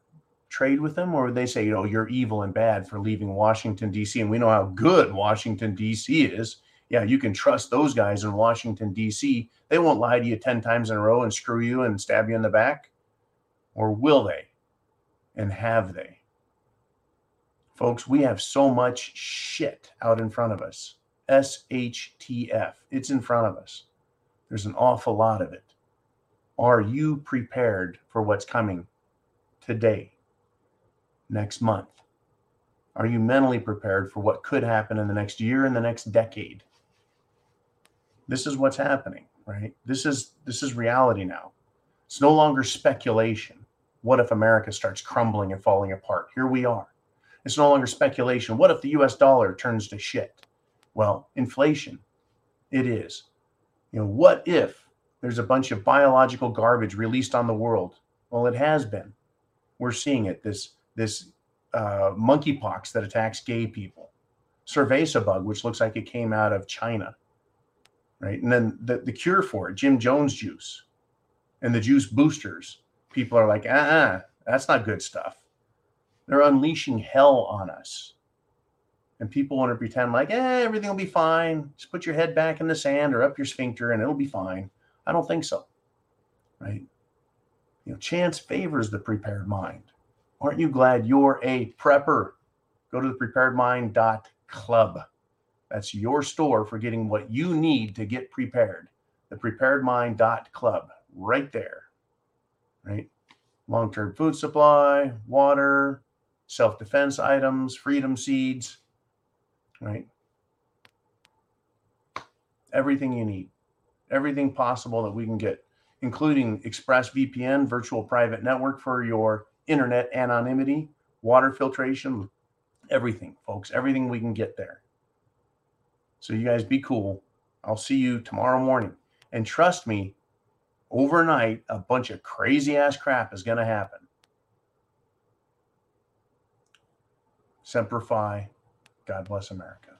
trade with them, or would they say, you know, you're evil and bad for leaving Washington, D.C., and we know how good Washington, D.C. is? Yeah, you can trust those guys in Washington, D.C. They won't lie to you 10 times in a row and screw you and stab you in the back. Or will they? And have they? Folks, we have so much shit out in front of us. SHTF. It's in front of us. There's an awful lot of it. Are you prepared for what's coming today? next month? Are you mentally prepared for what could happen in the next year and the next decade? This is what's happening, right? This is this is reality now. It's no longer speculation. What if America starts crumbling and falling apart? Here we are. It's no longer speculation. What if the US dollar turns to shit? Well, inflation. It is. You know, what if there's a bunch of biological garbage released on the world? Well, it has been. We're seeing it. This this uh, monkeypox that attacks gay people, cerveza bug, which looks like it came out of China, right? And then the, the cure for it, Jim Jones juice, and the juice boosters. People are like, ah, uh-uh, that's not good stuff. They're unleashing hell on us. And people want to pretend like, eh, everything will be fine. Just put your head back in the sand or up your sphincter and it'll be fine. I don't think so. Right? You know, chance favors the prepared mind. Aren't you glad you're a prepper? Go to the preparedmind.club. That's your store for getting what you need to get prepared. The preparedmind.club, right there. Right? Long term food supply, water, self defense items, freedom seeds, right? Everything you need, everything possible that we can get, including ExpressVPN, virtual private network for your internet anonymity, water filtration, everything, folks, everything we can get there. So you guys be cool. I'll see you tomorrow morning. And trust me, overnight, a bunch of crazy ass crap is going to happen. Semper Fi. God bless America.